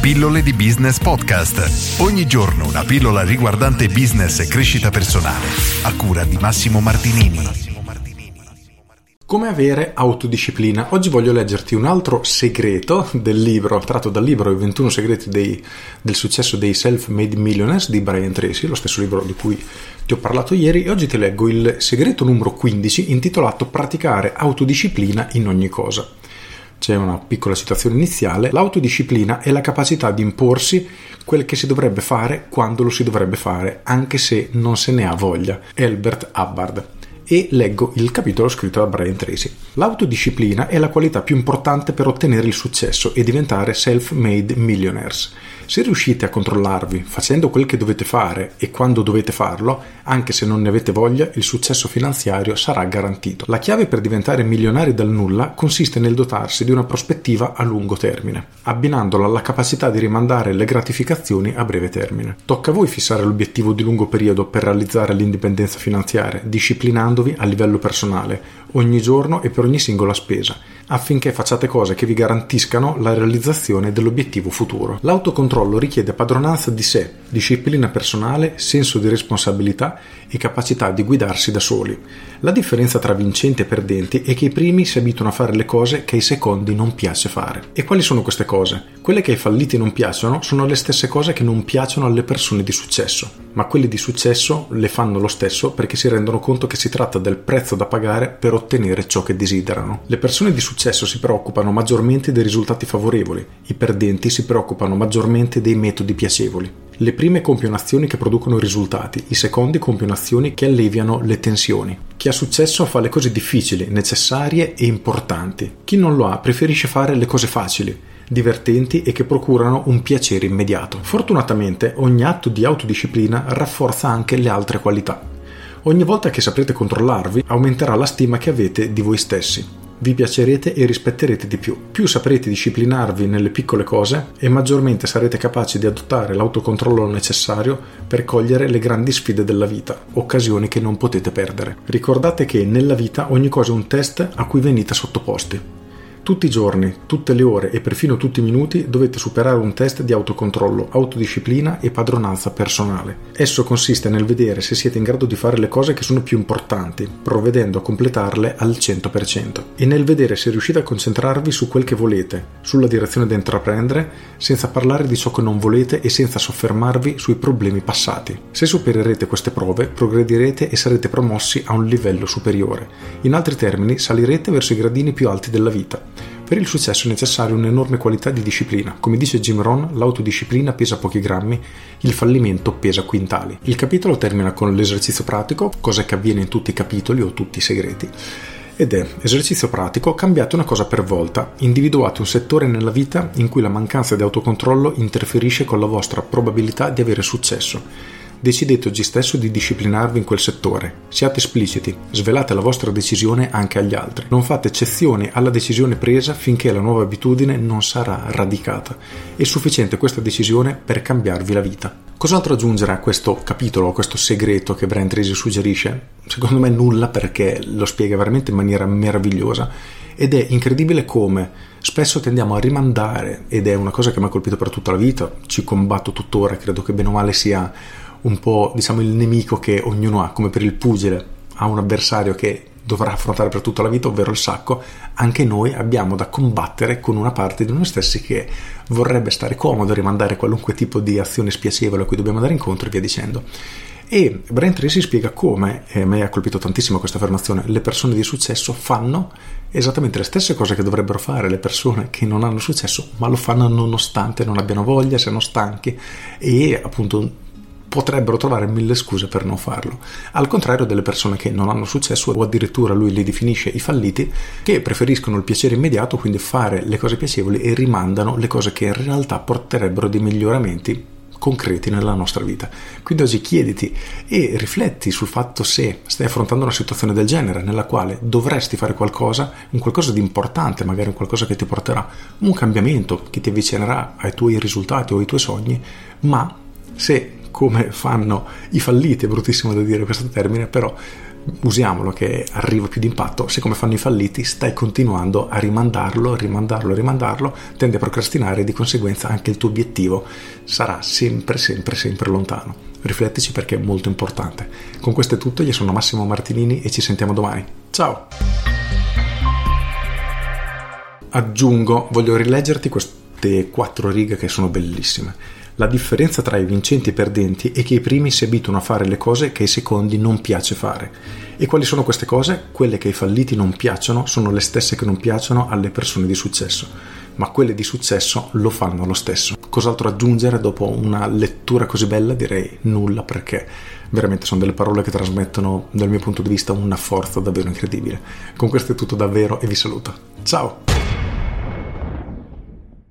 Pillole di Business Podcast. Ogni giorno una pillola riguardante business e crescita personale. A cura di Massimo Martinini. Come avere autodisciplina? Oggi voglio leggerti un altro segreto del libro, tratto dal libro I 21 segreti dei, del successo dei self-made millionaires di Brian Tracy, lo stesso libro di cui ti ho parlato ieri, e oggi ti leggo il segreto numero 15 intitolato Praticare autodisciplina in ogni cosa c'è una piccola citazione iniziale, l'autodisciplina è la capacità di imporsi quel che si dovrebbe fare quando lo si dovrebbe fare, anche se non se ne ha voglia. Albert Hubbard. E leggo il capitolo scritto da Brian Tracy. L'autodisciplina è la qualità più importante per ottenere il successo e diventare self-made millionaires. Se riuscite a controllarvi facendo quel che dovete fare e quando dovete farlo, anche se non ne avete voglia, il successo finanziario sarà garantito. La chiave per diventare milionari dal nulla consiste nel dotarsi di una prospettiva a lungo termine, abbinandola alla capacità di rimandare le gratificazioni a breve termine. Tocca a voi fissare l'obiettivo di lungo periodo per realizzare l'indipendenza finanziaria, disciplinandovi a livello personale, ogni giorno e per ogni singola spesa affinché facciate cose che vi garantiscano la realizzazione dell'obiettivo futuro. L'autocontrollo richiede padronanza di sé, disciplina personale, senso di responsabilità e capacità di guidarsi da soli. La differenza tra vincenti e perdenti è che i primi si abituano a fare le cose che ai secondi non piace fare. E quali sono queste cose? Quelle che ai falliti non piacciono sono le stesse cose che non piacciono alle persone di successo, ma quelle di successo le fanno lo stesso perché si rendono conto che si tratta del prezzo da pagare per ottenere ciò che desiderano. Le persone di successo si preoccupano maggiormente dei risultati favorevoli, i perdenti si preoccupano maggiormente dei metodi piacevoli. Le prime compiono azioni che producono risultati, i secondi compiono azioni che alleviano le tensioni. Chi ha successo fa le cose difficili, necessarie e importanti. Chi non lo ha preferisce fare le cose facili, divertenti e che procurano un piacere immediato. Fortunatamente ogni atto di autodisciplina rafforza anche le altre qualità. Ogni volta che saprete controllarvi aumenterà la stima che avete di voi stessi vi piacerete e rispetterete di più. Più saprete disciplinarvi nelle piccole cose e maggiormente sarete capaci di adottare l'autocontrollo necessario per cogliere le grandi sfide della vita, occasioni che non potete perdere. Ricordate che nella vita ogni cosa è un test a cui venite sottoposti. Tutti i giorni, tutte le ore e perfino tutti i minuti dovete superare un test di autocontrollo, autodisciplina e padronanza personale. Esso consiste nel vedere se siete in grado di fare le cose che sono più importanti, provvedendo a completarle al 100%, e nel vedere se riuscite a concentrarvi su quel che volete, sulla direzione da intraprendere, senza parlare di ciò che non volete e senza soffermarvi sui problemi passati. Se supererete queste prove, progredirete e sarete promossi a un livello superiore. In altri termini, salirete verso i gradini più alti della vita per il successo è necessaria un'enorme qualità di disciplina. Come dice Jim Rohn, l'autodisciplina pesa pochi grammi, il fallimento pesa quintali. Il capitolo termina con l'esercizio pratico, cosa che avviene in tutti i capitoli o tutti i segreti. Ed è esercizio pratico, cambiate una cosa per volta, individuate un settore nella vita in cui la mancanza di autocontrollo interferisce con la vostra probabilità di avere successo decidete oggi stesso di disciplinarvi in quel settore. Siate espliciti, svelate la vostra decisione anche agli altri. Non fate eccezione alla decisione presa finché la nuova abitudine non sarà radicata. È sufficiente questa decisione per cambiarvi la vita. Cos'altro aggiungere a questo capitolo, a questo segreto che Brian Tracy suggerisce? Secondo me nulla perché lo spiega veramente in maniera meravigliosa ed è incredibile come spesso tendiamo a rimandare ed è una cosa che mi ha colpito per tutta la vita, ci combatto tuttora, credo che bene o male sia un po' diciamo il nemico che ognuno ha, come per il pugile ha un avversario che dovrà affrontare per tutta la vita, ovvero il sacco, anche noi abbiamo da combattere con una parte di noi stessi che vorrebbe stare comodo, rimandare qualunque tipo di azione spiacevole a cui dobbiamo andare incontro e via dicendo. E Brent Tracy spiega come, e a me ha colpito tantissimo questa affermazione, le persone di successo fanno esattamente le stesse cose che dovrebbero fare le persone che non hanno successo, ma lo fanno nonostante non abbiano voglia, siano stanchi e appunto potrebbero trovare mille scuse per non farlo. Al contrario delle persone che non hanno successo o addirittura lui li definisce i falliti, che preferiscono il piacere immediato, quindi fare le cose piacevoli e rimandano le cose che in realtà porterebbero dei miglioramenti concreti nella nostra vita. Quindi oggi chiediti e rifletti sul fatto se stai affrontando una situazione del genere nella quale dovresti fare qualcosa, un qualcosa di importante, magari un qualcosa che ti porterà un cambiamento, che ti avvicinerà ai tuoi risultati o ai tuoi sogni, ma se come fanno i falliti, è bruttissimo da dire questo termine, però usiamolo che arriva più d'impatto, se come fanno i falliti stai continuando a rimandarlo, rimandarlo, rimandarlo, tendi a procrastinare e di conseguenza anche il tuo obiettivo sarà sempre, sempre, sempre lontano. Riflettici perché è molto importante. Con questo è tutto, io sono Massimo Martinini e ci sentiamo domani. Ciao! Aggiungo, voglio rileggerti queste quattro righe che sono bellissime. La differenza tra i vincenti e i perdenti è che i primi si abituano a fare le cose che ai secondi non piace fare. E quali sono queste cose? Quelle che ai falliti non piacciono sono le stesse che non piacciono alle persone di successo, ma quelle di successo lo fanno lo stesso. Cos'altro aggiungere dopo una lettura così bella? Direi nulla perché veramente sono delle parole che trasmettono dal mio punto di vista una forza davvero incredibile. Con questo è tutto davvero e vi saluto. Ciao!